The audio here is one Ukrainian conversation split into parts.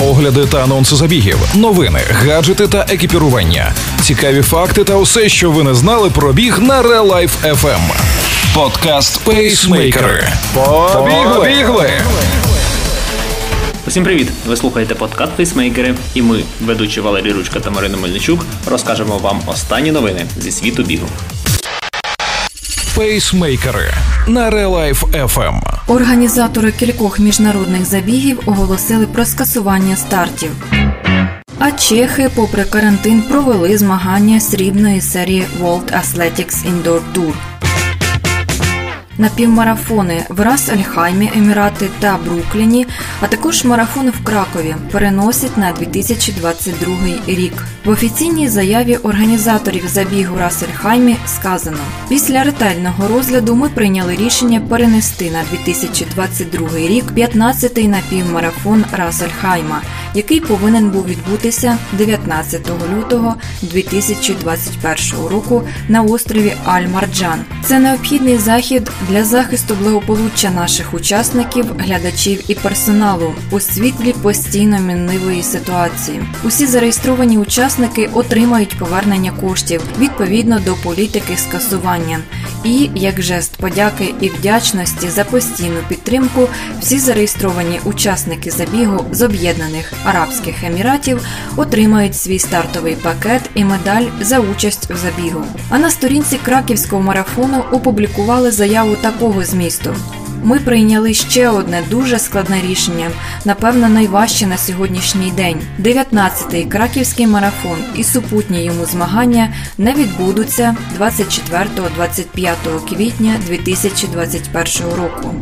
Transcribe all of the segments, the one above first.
огляди та анонси забігів, новини, гаджети та екіпірування, цікаві факти та усе, що ви не знали про біг на Real Life FM. Подкаст Пейсмейкери. Побігли! Усім привіт! Ви слухаєте подкаст Пейсмейкери, і ми, ведучі Валерій Ручка та Марина Мельничук, розкажемо вам останні новини зі світу бігу. Пейсмейкери на Real Life FM. Організатори кількох міжнародних забігів оголосили про скасування стартів. А чехи, попри карантин, провели змагання срібної серії World Athletics Indoor Tour. Напівмарафони в Рас-Альхаймі, Емірати та Брукліні, а також марафони в Кракові переносять на 2022 рік. В офіційній заяві організаторів забігу Рас-Альхаймі сказано: після ретельного розгляду ми прийняли рішення перенести на 2022 рік 15-й напівмарафон Рас-Альхайма, який повинен був відбутися 19 лютого 2021 року на острові Аль-Марджан. Це необхідний захід для захисту благополуччя наших учасників, глядачів і персоналу у світлі постійно мінливої ситуації. Усі зареєстровані учасники отримають повернення коштів відповідно до політики скасування. І як жест подяки і вдячності за постійну підтримку, всі зареєстровані учасники забігу з об'єднаних Арабських Еміратів отримають свій стартовий пакет і медаль за участь у забігу. А на сторінці краківського марафону опублікували заяву такого змісту. Ми прийняли ще одне дуже складне рішення, напевно, найважче на сьогоднішній день. 19-й краківський марафон і супутні йому змагання не відбудуться 24-25 квітня 2021 року.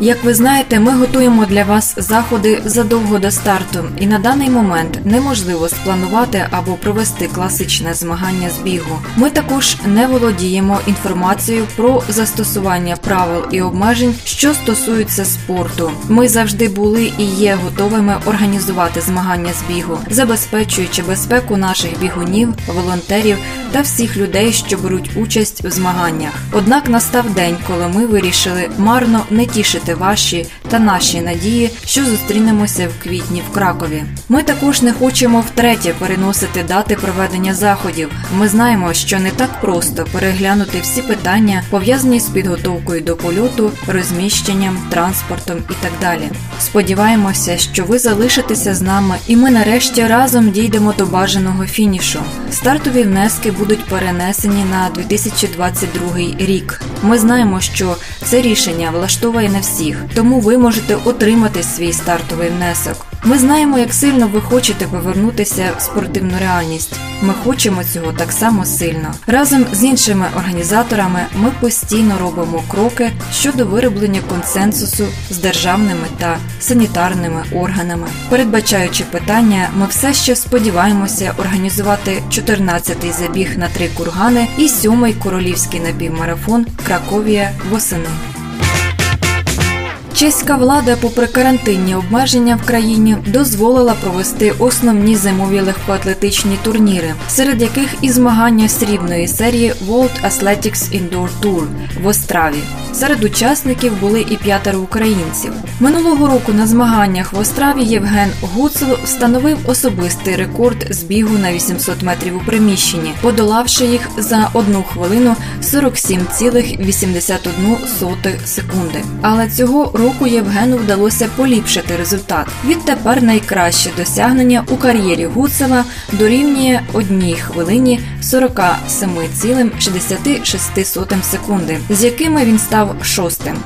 Як ви знаєте, ми готуємо для вас заходи задовго до старту, і на даний момент неможливо спланувати або провести класичне змагання з бігу. Ми також не володіємо інформацією про застосування правил і обмежень, що стосуються спорту. Ми завжди були і є готовими організувати змагання з бігу, забезпечуючи безпеку наших бігунів, волонтерів та всіх людей, що беруть участь у змаганнях. Однак настав день, коли ми вирішили марно не тішити ваші та наші надії, що зустрінемося в квітні в Кракові. Ми також не хочемо втретє переносити дати проведення заходів. Ми знаємо, що не так просто переглянути всі питання, пов'язані з підготовкою до польоту, розміщенням, транспортом і так далі. Сподіваємося, що ви залишитеся з нами, і ми нарешті разом дійдемо до бажаного фінішу. Стартові внески будуть перенесені на 2022 рік. Ми знаємо, що це рішення влаштовує не всіх, тому ви можете отримати свій стартовий внесок. Ми знаємо, як сильно ви хочете повернутися в спортивну реальність. Ми хочемо цього так само сильно. Разом з іншими організаторами ми постійно робимо кроки щодо вироблення консенсусу з державними та санітарними органами. Передбачаючи питання, ми все ще сподіваємося організувати 14-й забіг на три кургани і 7-й королівський напівмарафон Краковія восени. Чеська влада, попри карантинні обмеження в країні, дозволила провести основні зимові легкоатлетичні турніри, серед яких і змагання срібної серії World Athletics Indoor Tour в Остраві. Серед учасників були і п'ятеро українців. Минулого року на змаганнях в Остраві Євген Гуцул встановив особистий рекорд збігу на 800 метрів у приміщенні, подолавши їх за 1 хвилину 47,81 секунди. Але цього року Євгену вдалося поліпшити результат. Відтепер найкраще досягнення у кар'єрі Гуцева дорівнює 1 хвилині 47,66 секунди, з якими він став шостим.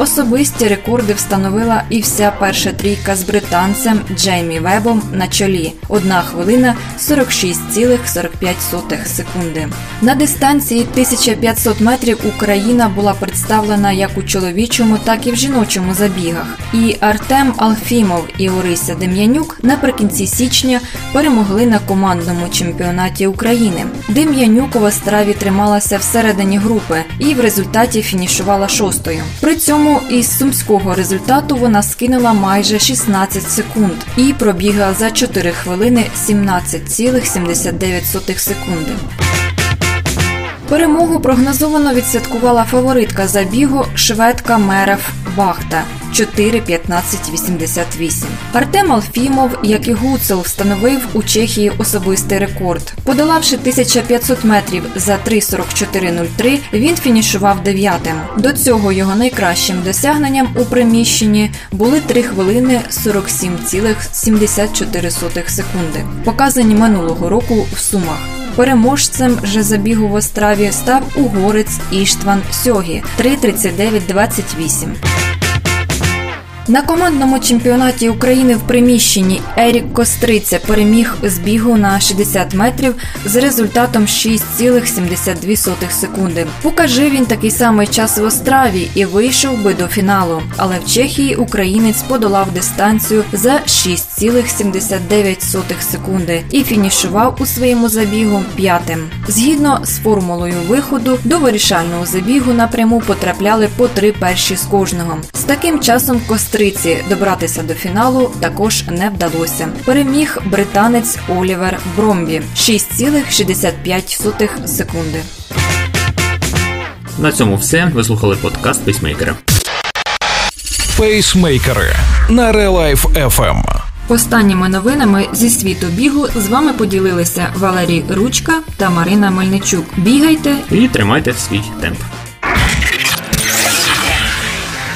Особисті рекорди встановила і вся перша трійка з британцем Джеймі Вебом на чолі 1 хвилина 46,45 секунди. На дистанції 1500 метрів Україна була представлена як у чоловічому, так і в жіночому забігах. І Артем Алфімов і Орися Дем'янюк наприкінці січня перемогли на командному чемпіонаті України. Дем'янюк у Остраві трималася всередині групи і в результаті фінішувала шостою. При цьому із сумського результату вона скинула майже 16 секунд і пробігла за 4 хвилини 17,79 секунди. Перемогу прогнозовано відсвяткувала фаворитка забігу шведка Мереф Бахта 4.15.88. Артем Алфімов, як і Гуцел, встановив у Чехії особистий рекорд. Подолавши 1500 метрів за 3.44.03, він фінішував дев'ятим. До цього його найкращим досягненням у приміщенні були 3 хвилини 47,74 секунди, показані минулого року в Сумах. Переможцем же забігу в Остраві став угорець Іштван Сьогі 3.39.28. На командному чемпіонаті України в приміщенні Ерік Костриця переміг з бігу на 60 метрів з результатом 6,72 секунди. Покажи він такий самий час в Остраві і вийшов би до фіналу. Але в Чехії українець подолав дистанцію за 6,79 секунди і фінішував у своєму забігу п'ятим. Згідно з формулою виходу, до вирішального забігу напряму потрапляли по три перші з кожного. З таким часом Костриці добратися до фіналу також не вдалося. Переміг британець Олівер Бромбі 6,65 секунди. На цьому все. Ви слухали подкаст Пейсмейкера. Пейсмейкери на Релайф FM. Останніми новинами зі світу бігу з вами поділилися Валерій Ручка та Марина Мельничук. Бігайте І тримайте свій темп.